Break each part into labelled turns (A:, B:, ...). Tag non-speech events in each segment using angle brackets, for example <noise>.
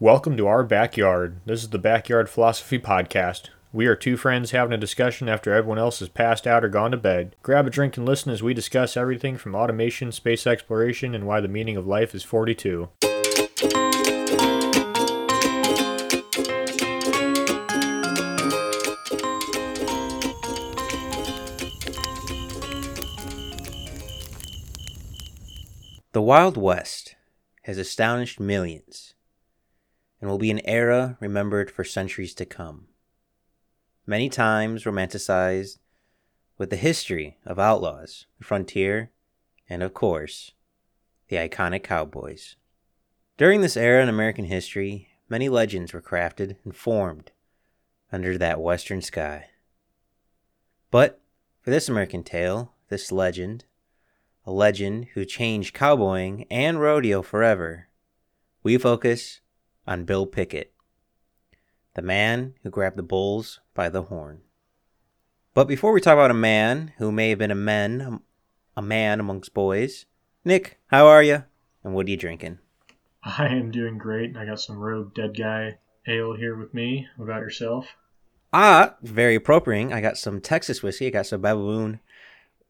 A: Welcome to our backyard. This is the Backyard Philosophy Podcast. We are two friends having a discussion after everyone else has passed out or gone to bed. Grab a drink and listen as we discuss everything from automation, space exploration, and why the meaning of life is 42.
B: The Wild West has astonished millions and will be an era remembered for centuries to come. Many times romanticized with the history of outlaws, the frontier, and of course, the iconic cowboys. During this era in American history, many legends were crafted and formed under that western sky. But for this American tale, this legend, a legend who changed cowboying and rodeo forever, we focus on Bill Pickett, the man who grabbed the bulls by the horn. But before we talk about a man who may have been a man, a man amongst boys, Nick, how are you? And what are you drinking?
A: I am doing great. I got some Rogue Dead Guy ale here with me. What about yourself?
B: Ah, very appropriate. I got some Texas whiskey. I got some Baboon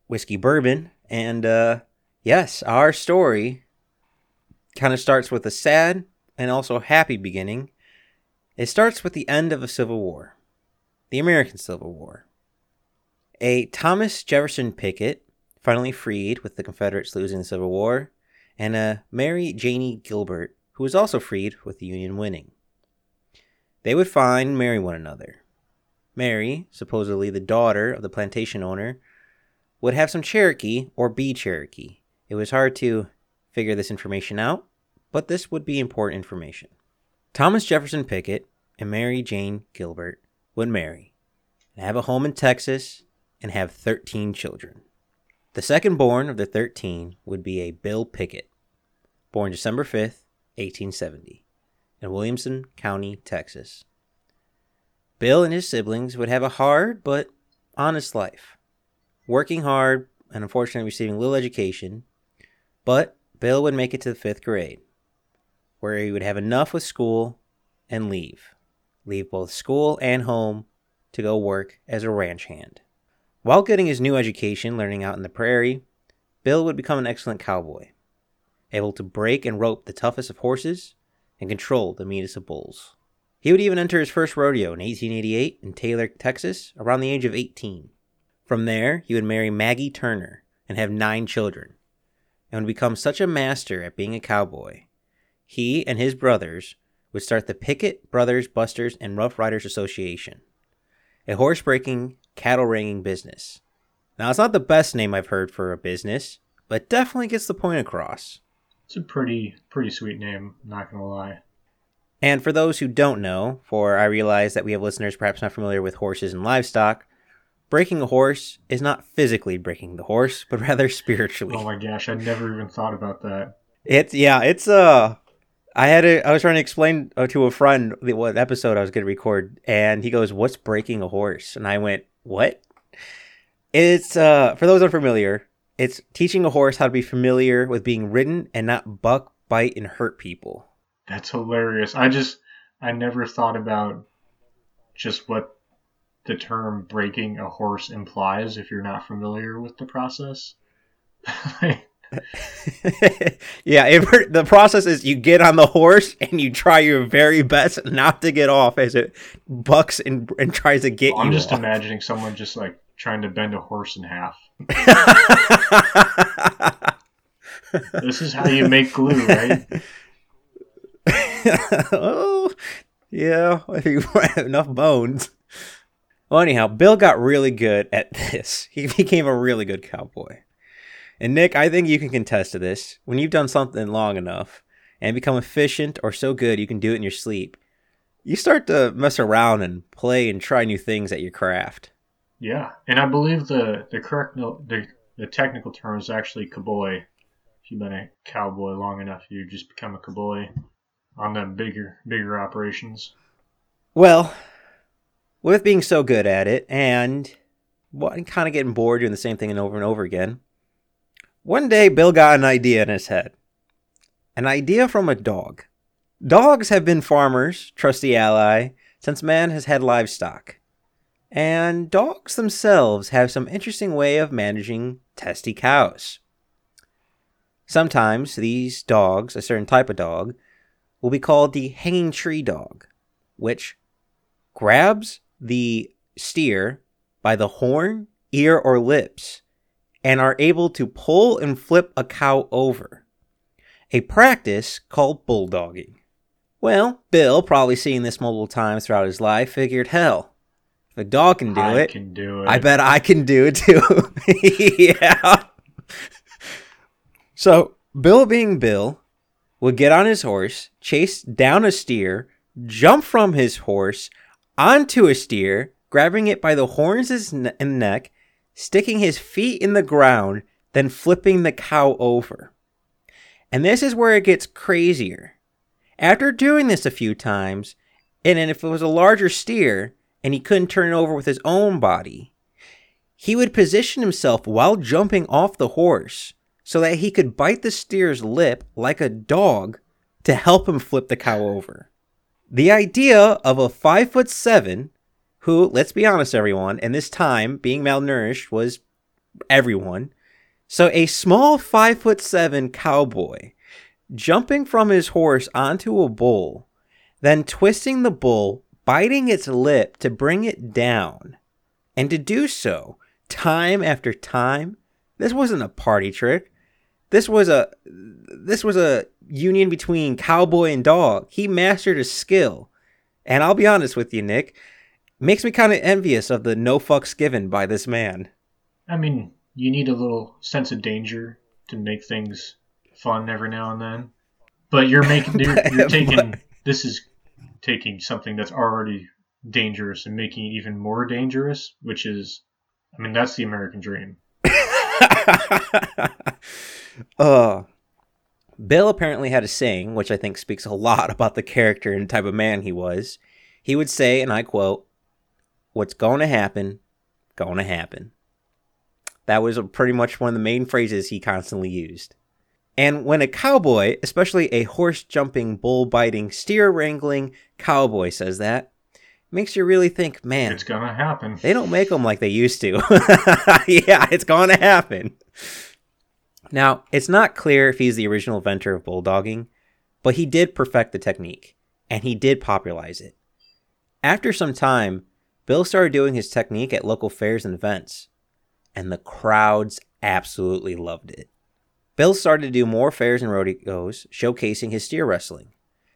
B: whiskey bourbon. And uh, yes, our story kind of starts with a sad and also happy beginning. It starts with the end of a civil war, the American Civil War. A Thomas Jefferson Pickett, finally freed with the Confederates losing the Civil War, and a Mary Janie Gilbert, who was also freed with the Union winning. They would find marry one another. Mary, supposedly the daughter of the plantation owner, would have some Cherokee or be Cherokee. It was hard to figure this information out, but this would be important information. Thomas Jefferson Pickett and Mary Jane Gilbert would marry and have a home in Texas and have 13 children. The second born of the 13 would be a Bill Pickett, born December 5th, 1870, in Williamson County, Texas. Bill and his siblings would have a hard but honest life, working hard and unfortunately receiving little education, but Bill would make it to the fifth grade, where he would have enough with school and leave. Leave both school and home to go work as a ranch hand. While getting his new education, learning out in the prairie, Bill would become an excellent cowboy, able to break and rope the toughest of horses and control the meanest of bulls. He would even enter his first rodeo in 1888 in Taylor, Texas, around the age of 18. From there, he would marry Maggie Turner and have nine children, and would become such a master at being a cowboy. He and his brothers would start the Pickett Brothers Busters and Rough Riders Association, a horse breaking, cattle wrangling business. Now, it's not the best name I've heard for a business, but definitely gets the point across.
A: It's a pretty pretty sweet name, not gonna lie.
B: And for those who don't know, for I realize that we have listeners perhaps not familiar with horses and livestock, breaking a horse is not physically breaking the horse, but rather <laughs> spiritually.
A: Oh my gosh, I never even thought about that.
B: It's yeah, it's uh I had a I was trying to explain uh, to a friend what episode I was going to record and he goes, "What's breaking a horse?" And I went, "What?" It's uh for those unfamiliar, it's teaching a horse how to be familiar with being ridden and not buck, bite and hurt people.
A: That's hilarious. I just I never thought about just what the term breaking a horse implies if you're not familiar with the process. <laughs> <laughs>
B: yeah, it, the process is you get on the horse and you try your very best not to get off as it bucks and, and tries to get
A: well,
B: you.
A: I'm just
B: off.
A: imagining someone just like trying to bend a horse in half. <laughs> this is how you make glue, right? <laughs>
B: oh, yeah, if you have enough bones. Well, anyhow, Bill got really good at this. He became a really good cowboy. And Nick, I think you can contest to this. When you've done something long enough and become efficient or so good you can do it in your sleep, you start to mess around and play and try new things at your craft.
A: Yeah, and I believe the the correct no, the the technical term is actually cowboy. If you've been a cowboy long enough, you just become a cowboy on the bigger bigger operations.
B: Well, with being so good at it and well, kind of getting bored doing the same thing and over and over again, one day Bill got an idea in his head. An idea from a dog. Dogs have been farmers, trusty ally, since man has had livestock. And dogs themselves have some interesting way of managing testy cows. Sometimes these dogs, a certain type of dog, will be called the hanging tree dog, which grabs the steer by the horn, ear, or lips and are able to pull and flip a cow over. A practice called bulldogging. Well, Bill, probably seeing this multiple times throughout his life, figured, hell, if a dog can do
A: I
B: it,
A: can do it.
B: I bet I can do it too. <laughs> yeah. So, Bill being Bill, would get on his horse, chase down a steer, jump from his horse onto a steer, grabbing it by the horns and neck, sticking his feet in the ground, then flipping the cow over. And this is where it gets crazier. After doing this a few times, and if it was a larger steer and he couldn't turn it over with his own body, he would position himself while jumping off the horse so that he could bite the steer's lip like a dog to help him flip the cow over. The idea of a five foot seven, who, let's be honest, everyone, and this time, being malnourished was everyone. So a small five foot seven cowboy jumping from his horse onto a bull, then twisting the bull, biting its lip to bring it down, and to do so time after time. This wasn't a party trick. This was a this was a union between cowboy and dog. He mastered a skill. And I'll be honest with you, Nick, makes me kind of envious of the no fucks given by this man.
A: I mean, you need a little sense of danger to make things fun every now and then. But you're making <laughs> you're, you're taking this is taking something that's already dangerous and making it even more dangerous, which is I mean, that's the American dream. <laughs>
B: uh Bill apparently had a saying, which I think speaks a lot <laughs> about the character and type of man he was. He would say, and I quote, What's going to happen, going to happen. That was pretty much one of the main phrases he constantly used. And when a cowboy, especially a horse jumping, bull biting, steer wrangling cowboy says that, makes you really think, man,
A: it's gonna happen.
B: They don't make them like they used to. <laughs> yeah, it's gonna happen. Now, it's not clear if he's the original inventor of bulldogging, but he did perfect the technique, and he did popularize it. After some time, Bill started doing his technique at local fairs and events, and the crowds absolutely loved it. Bill started to do more fairs and rodeos, showcasing his steer wrestling.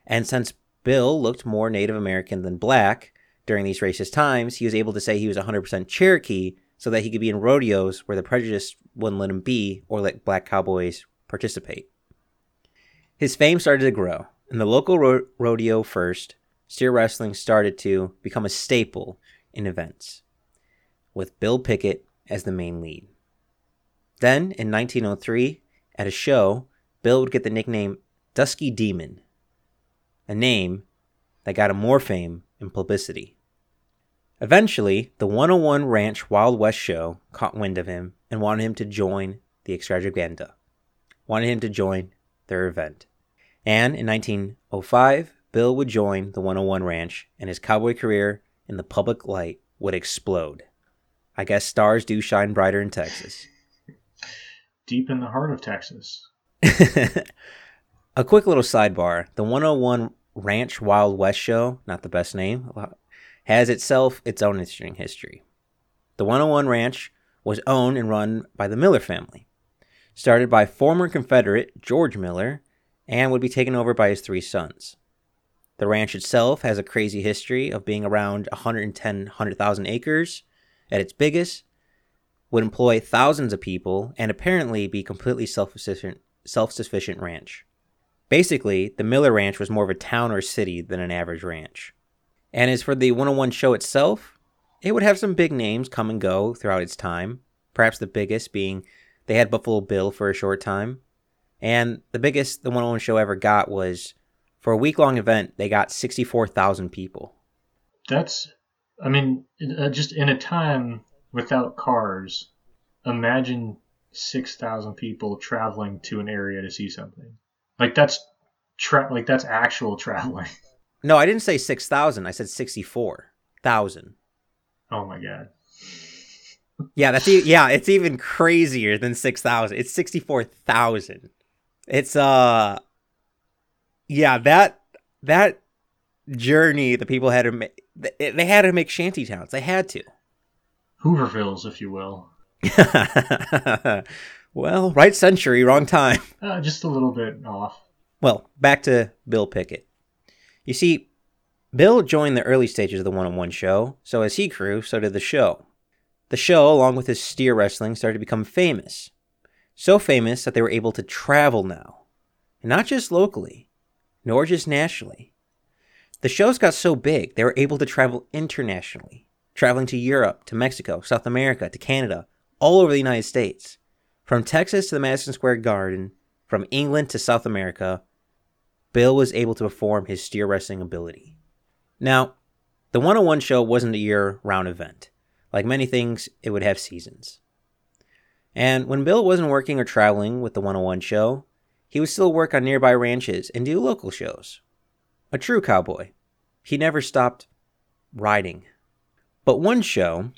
B: And since Bill looked more Native American than black during these racist times, he was able to say he was 100% Cherokee so that he could be in rodeos where the prejudice wouldn't let him be or let black cowboys participate. His fame started to grow. In the local ro- rodeo first, steer wrestling started to become a staple in events, with Bill Pickett as the main lead. Then, in 1903, at a show, Bill would get the nickname Dusky Demon, a name that got him more fame and publicity. Eventually, the 101 Ranch Wild West show caught wind of him and wanted him to join the extravaganza, wanted him to join their event. And in 1905, Bill would join the 101 Ranch, and his cowboy career in the public light would explode. I guess stars do shine brighter in Texas. <laughs>
A: Deep in the heart of Texas. <laughs>
B: A quick little sidebar the 101 Ranch Wild West show, not the best name, has itself its own interesting history. The 101 Ranch was owned and run by the Miller family, started by former Confederate George Miller, and would be taken over by his three sons. The ranch itself has a crazy history of being around 110, 100,000 acres at its biggest, would employ thousands of people, and apparently be completely self-sufficient, self-sufficient ranch. Basically, the Miller Ranch was more of a town or city than an average ranch. And as for the 101 show itself, it would have some big names come and go throughout its time. Perhaps the biggest being they had Buffalo Bill for a short time. And the biggest the 101 show ever got was for a week long event, they got 64,000 people.
A: That's, I mean, uh, just in a time without cars, imagine 6,000 people traveling to an area to see something. Like, that's
C: Tra- like that's actual traveling. <laughs>
B: No, I didn't say 6,000. I said 64,000.
C: Oh my god.
B: Yeah, that's e- yeah, it's even crazier than 6,000. It's 64,000. It's uh yeah, that that journey the people had to make they had to make shanty towns. They had to.
C: Hoovervilles, if you will. <laughs>
B: well, right century, wrong time.
C: Uh, just a little bit off.
B: Well, back to Bill Pickett. You see, Bill joined the early stages of the one on one show, so as he grew, so did the show. The show, along with his steer wrestling, started to become famous. So famous that they were able to travel now. And not just locally, nor just nationally. The shows got so big, they were able to travel internationally, traveling to Europe, to Mexico, South America, to Canada, all over the United States. From Texas to the Madison Square Garden, from England to South America, Bill was able to perform his steer wrestling ability. Now, the 101 show wasn't a year round event. Like many things, it would have seasons. And when Bill wasn't working or traveling with the 101 show, he would still work on nearby ranches and do local shows. A true cowboy. He never stopped riding. But one show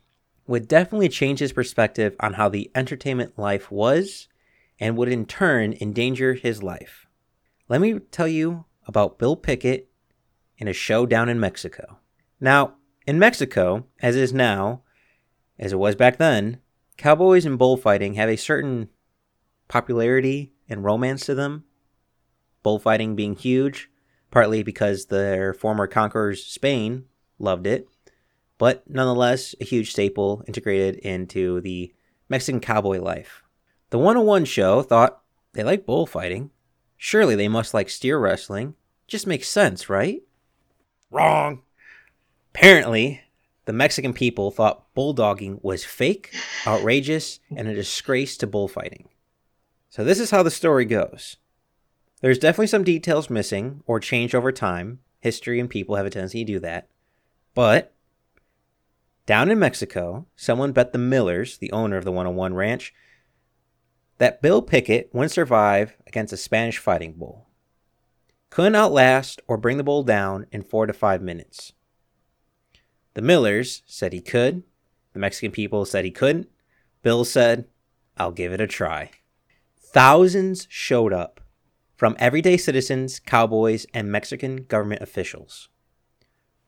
B: would definitely change his perspective on how the entertainment life was and would in turn endanger his life. Let me tell you about Bill Pickett in a show down in Mexico. Now, in Mexico, as is now, as it was back then, cowboys and bullfighting have a certain popularity and romance to them. Bullfighting being huge, partly because their former conquerors, Spain, loved it, but nonetheless a huge staple integrated into the Mexican cowboy life. The 101 show thought they like bullfighting. Surely they must like steer wrestling. Just makes sense, right? Wrong. Apparently, the Mexican people thought bulldogging was fake, outrageous, and a disgrace to bullfighting. So, this is how the story goes. There's definitely some details missing or changed over time. History and people have a tendency to do that. But down in Mexico, someone bet the Millers, the owner of the 101 ranch, that Bill Pickett wouldn't survive against a Spanish fighting bull. Couldn't outlast or bring the bull down in four to five minutes. The Millers said he could. The Mexican people said he couldn't. Bill said, I'll give it a try. Thousands showed up from everyday citizens, cowboys, and Mexican government officials.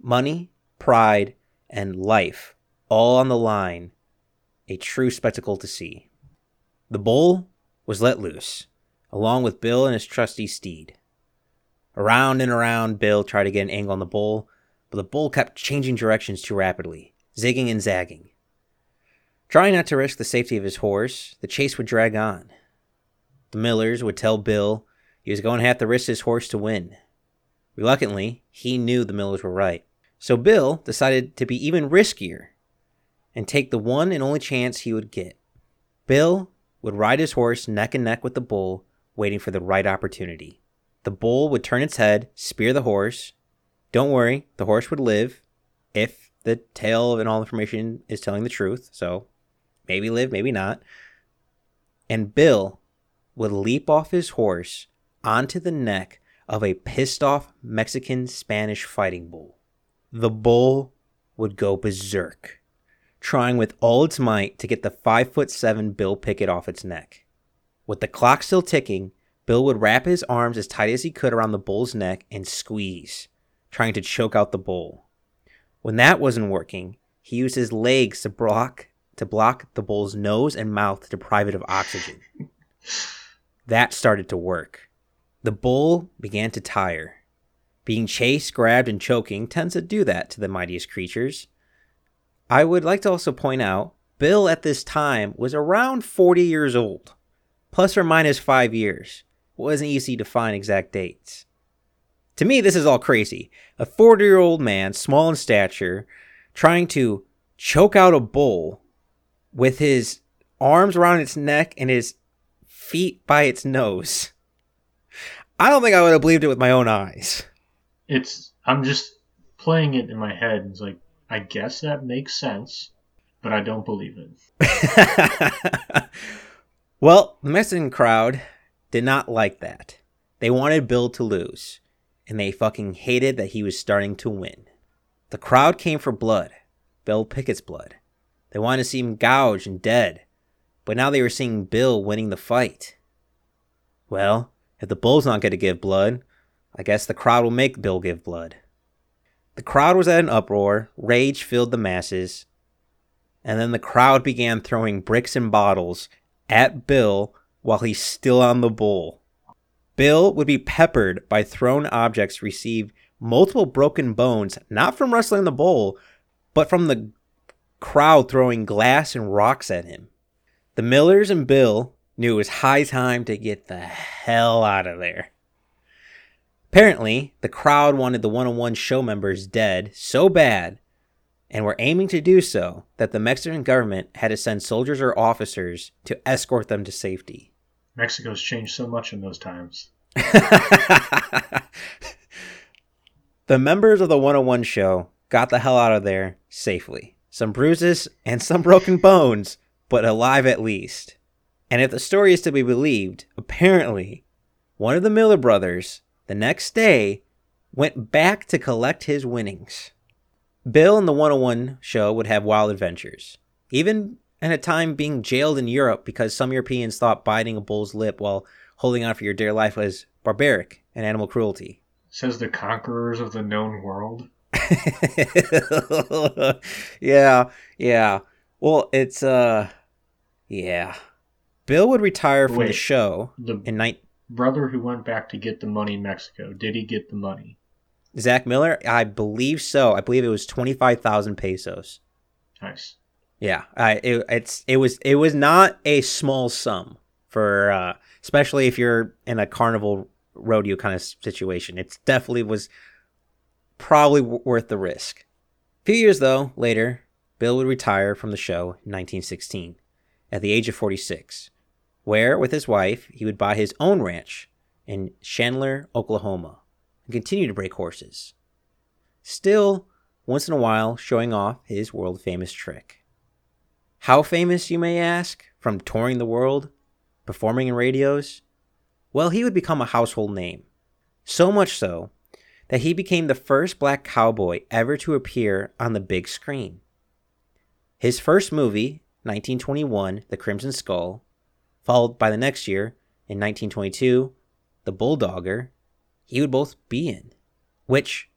B: Money, pride, and life all on the line. A true spectacle to see. The bull was let loose, along with Bill and his trusty steed. Around and around, Bill tried to get an angle on the bull, but the bull kept changing directions too rapidly, zigging and zagging. Trying not to risk the safety of his horse, the chase would drag on. The Millers would tell Bill he was going to have to risk his horse to win. Reluctantly, he knew the Millers were right. So Bill decided to be even riskier and take the one and only chance he would get. Bill would ride his horse neck and neck with the bull, waiting for the right opportunity. The bull would turn its head, spear the horse. Don't worry, the horse would live if the tale and all information is telling the truth. So maybe live, maybe not. And Bill would leap off his horse onto the neck of a pissed off Mexican Spanish fighting bull. The bull would go berserk, trying with all its might to get the five foot seven Bill Pickett off its neck. With the clock still ticking, Bill would wrap his arms as tight as he could around the bull's neck and squeeze, trying to choke out the bull. When that wasn't working, he used his legs to block to block the bull's nose and mouth to deprive it of oxygen. <laughs> that started to work. The bull began to tire. Being chased, grabbed, and choking tends to do that to the mightiest creatures. I would like to also point out Bill at this time was around 40 years old, plus or minus five years. It wasn't easy to find exact dates. To me, this is all crazy. A 40 year old man, small in stature, trying to choke out a bull with his arms around its neck and his feet by its nose. I don't think I would have believed it with my own eyes.
C: It's I'm just playing it in my head. It's like I guess that makes sense, but I don't believe it. <laughs>
B: well, the Mexican crowd did not like that. They wanted Bill to lose, and they fucking hated that he was starting to win. The crowd came for blood, Bill Pickett's blood. They wanted to see him gouged and dead, but now they were seeing Bill winning the fight. Well, if the Bull's not going to give blood, I guess the crowd will make Bill give blood. The crowd was at an uproar, rage filled the masses, and then the crowd began throwing bricks and bottles at Bill while he's still on the bull. Bill would be peppered by thrown objects, receive multiple broken bones, not from wrestling the bull, but from the crowd throwing glass and rocks at him. The Millers and Bill knew it was high time to get the hell out of there. Apparently, the crowd wanted the one on one show members dead so bad and were aiming to do so that the Mexican government had to send soldiers or officers to escort them to safety.
C: Mexico's changed so much in those times. <laughs>
B: the members of the 101 show got the hell out of there safely. Some bruises and some broken bones, but alive at least. And if the story is to be believed, apparently, one of the Miller brothers, the next day, went back to collect his winnings. Bill and the 101 show would have wild adventures, even at a time being jailed in Europe because some Europeans thought biting a bull's lip while holding on for your dear life was barbaric and animal cruelty.
C: Says the conquerors of the known world. <laughs>
B: yeah, yeah. Well, it's uh yeah. Bill would retire from
C: Wait,
B: the show
C: The
B: in night
C: brother who went back to get the money in Mexico, did he get the money?
B: Zach Miller, I believe so. I believe it was 25,000 pesos.
C: Nice.
B: Yeah, I it, it's it was it was not a small sum for uh especially if you're in a carnival rodeo kind of situation. It definitely was probably w- worth the risk. A few years though later, Bill would retire from the show in 1916 at the age of 46, where with his wife he would buy his own ranch in Chandler, Oklahoma, and continue to break horses. Still, once in a while, showing off his world famous trick. How famous, you may ask, from touring the world, performing in rodeos? Well, he would become a household name. So much so that he became the first black cowboy ever to appear on the big screen. His first movie, 1921, The Crimson Skull, followed by the next year, in 1922, The Bulldogger, he would both be in. Which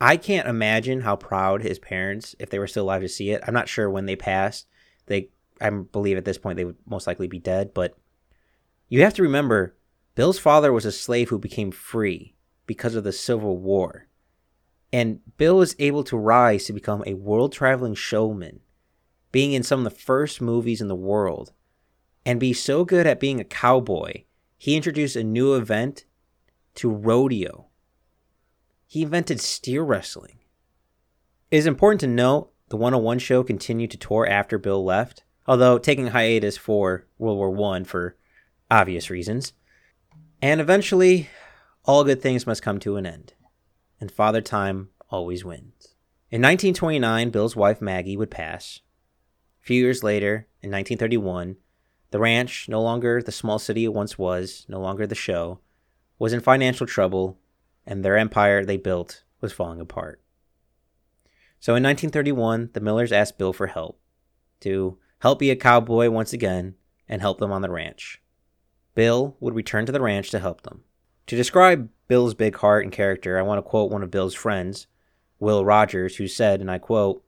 B: I can't imagine how proud his parents, if they were still alive to see it. I'm not sure when they passed. They, I believe at this point they would most likely be dead. But you have to remember, Bill's father was a slave who became free because of the Civil War. And Bill was able to rise to become a world traveling showman, being in some of the first movies in the world, and be so good at being a cowboy, he introduced a new event to rodeo. He invented steer wrestling. It is important to note the 101 show continued to tour after Bill left, although taking hiatus for World War I for obvious reasons. And eventually, all good things must come to an end, and Father Time always wins. In 1929, Bill's wife Maggie would pass. A few years later, in 1931, the ranch, no longer the small city it once was, no longer the show, was in financial trouble, and their empire they built was falling apart. So in 1931, the Millers asked Bill for help to help be a cowboy once again and help them on the ranch. Bill would return to the ranch to help them. To describe Bill's big heart and character, I want to quote one of Bill's friends, Will Rogers, who said, and I quote,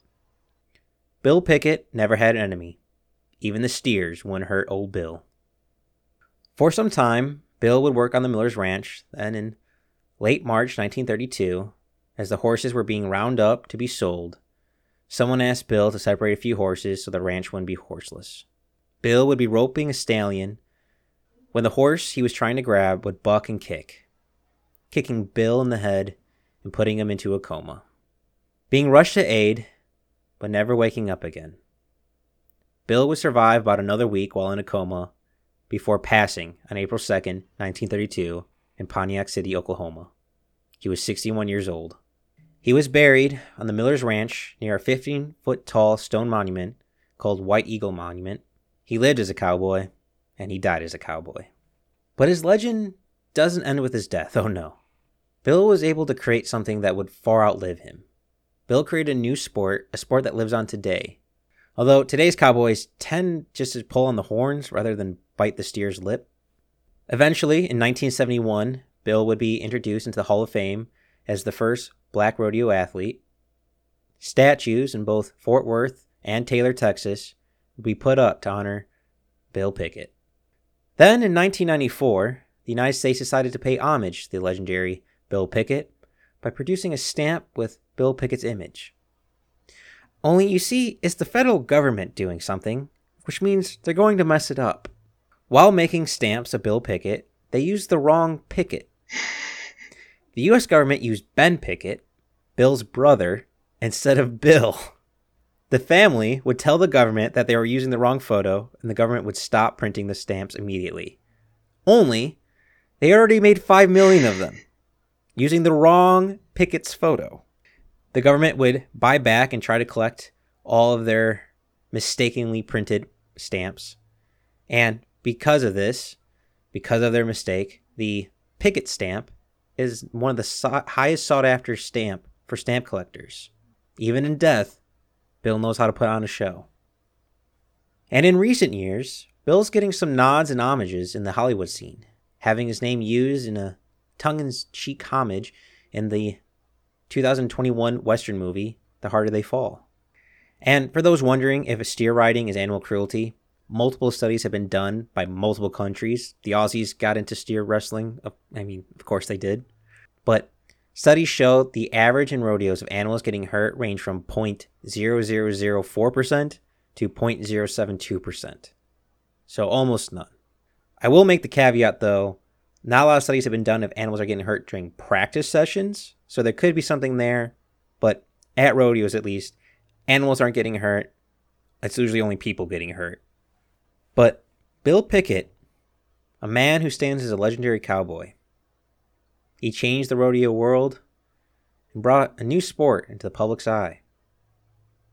B: Bill Pickett never had an enemy. Even the steers wouldn't hurt old Bill. For some time, Bill would work on the Miller's ranch. Then, in late March 1932, as the horses were being round up to be sold, someone asked Bill to separate a few horses so the ranch wouldn't be horseless. Bill would be roping a stallion when the horse he was trying to grab would buck and kick, kicking Bill in the head and putting him into a coma. Being rushed to aid, but never waking up again. Bill would survive about another week while in a coma before passing on April 2nd, 1932, in Ponca City, Oklahoma. He was 61 years old. He was buried on the Miller's Ranch near a 15 foot tall stone monument called White Eagle Monument. He lived as a cowboy, and he died as a cowboy. But his legend doesn't end with his death, <laughs> oh no. Bill was able to create something that would far outlive him. Bill created a new sport, a sport that lives on today. Although today's cowboys tend just to pull on the horns rather than bite the steer's lip. Eventually, in 1971, Bill would be introduced into the Hall of Fame as the first black rodeo athlete. Statues in both Fort Worth and Taylor, Texas, would be put up to honor Bill Pickett. Then in 1994, the United States decided to pay homage to the legendary Bill Pickett by producing a stamp with Bill Pickett's image. Only you see, it's the federal government doing something, which means they're going to mess it up. While making stamps of Bill Pickett, they used the wrong Pickett. The US government used Ben Pickett, Bill's brother, instead of Bill. The family would tell the government that they were using the wrong photo, and the government would stop printing the stamps immediately. Only, they already made 5 million of them, using the wrong Pickett's photo. The government would buy back and try to collect all of their mistakenly printed stamps. And because of this, because of their mistake, the Pickett stamp is one of the so- highest sought after stamp for stamp collectors. Even in death, Bill knows how to put on a show. And in recent years, Bill's getting some nods and homages in the Hollywood scene, having his name used in a tongue in cheek homage in the 2021 Western movie, The Harder They Fall. And for those wondering if steer riding is animal cruelty, multiple studies have been done by multiple countries. The Aussies got into steer wrestling. I mean, of course they did. But studies show the average in rodeos of animals getting hurt range from 0.0004% to 0.072%. So almost none. I will make the caveat though, not a lot of studies have been done if animals are getting hurt during practice sessions. So there could be something there, but at rodeos at least, animals aren't getting hurt. It's usually only people getting hurt. But Bill Pickett, a man who stands as a legendary cowboy, he changed the rodeo world and brought a new sport into the public's eye.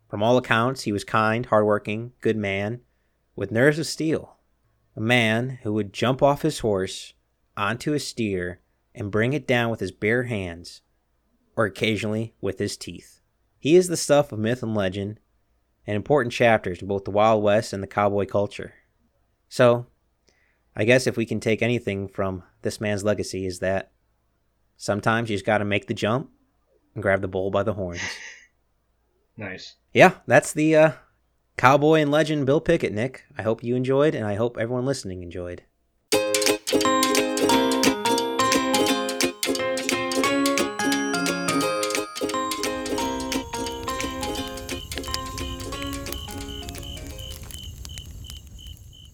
B: From all accounts, he was kind, hardworking, good man, with nerves of steel. A man who would jump off his horse onto a steer and bring it down with his bare hands, or occasionally with his teeth. He is the stuff of myth and legend, and important chapters to both the Wild West and the cowboy culture. So, I guess if we can take anything from this man's legacy, is that sometimes you just got to make the jump and grab the bull by the horns. <laughs>
C: Nice.
B: Yeah, that's the uh, cowboy and legend Bill Pickett, Nick. I hope you enjoyed, and I hope everyone listening enjoyed.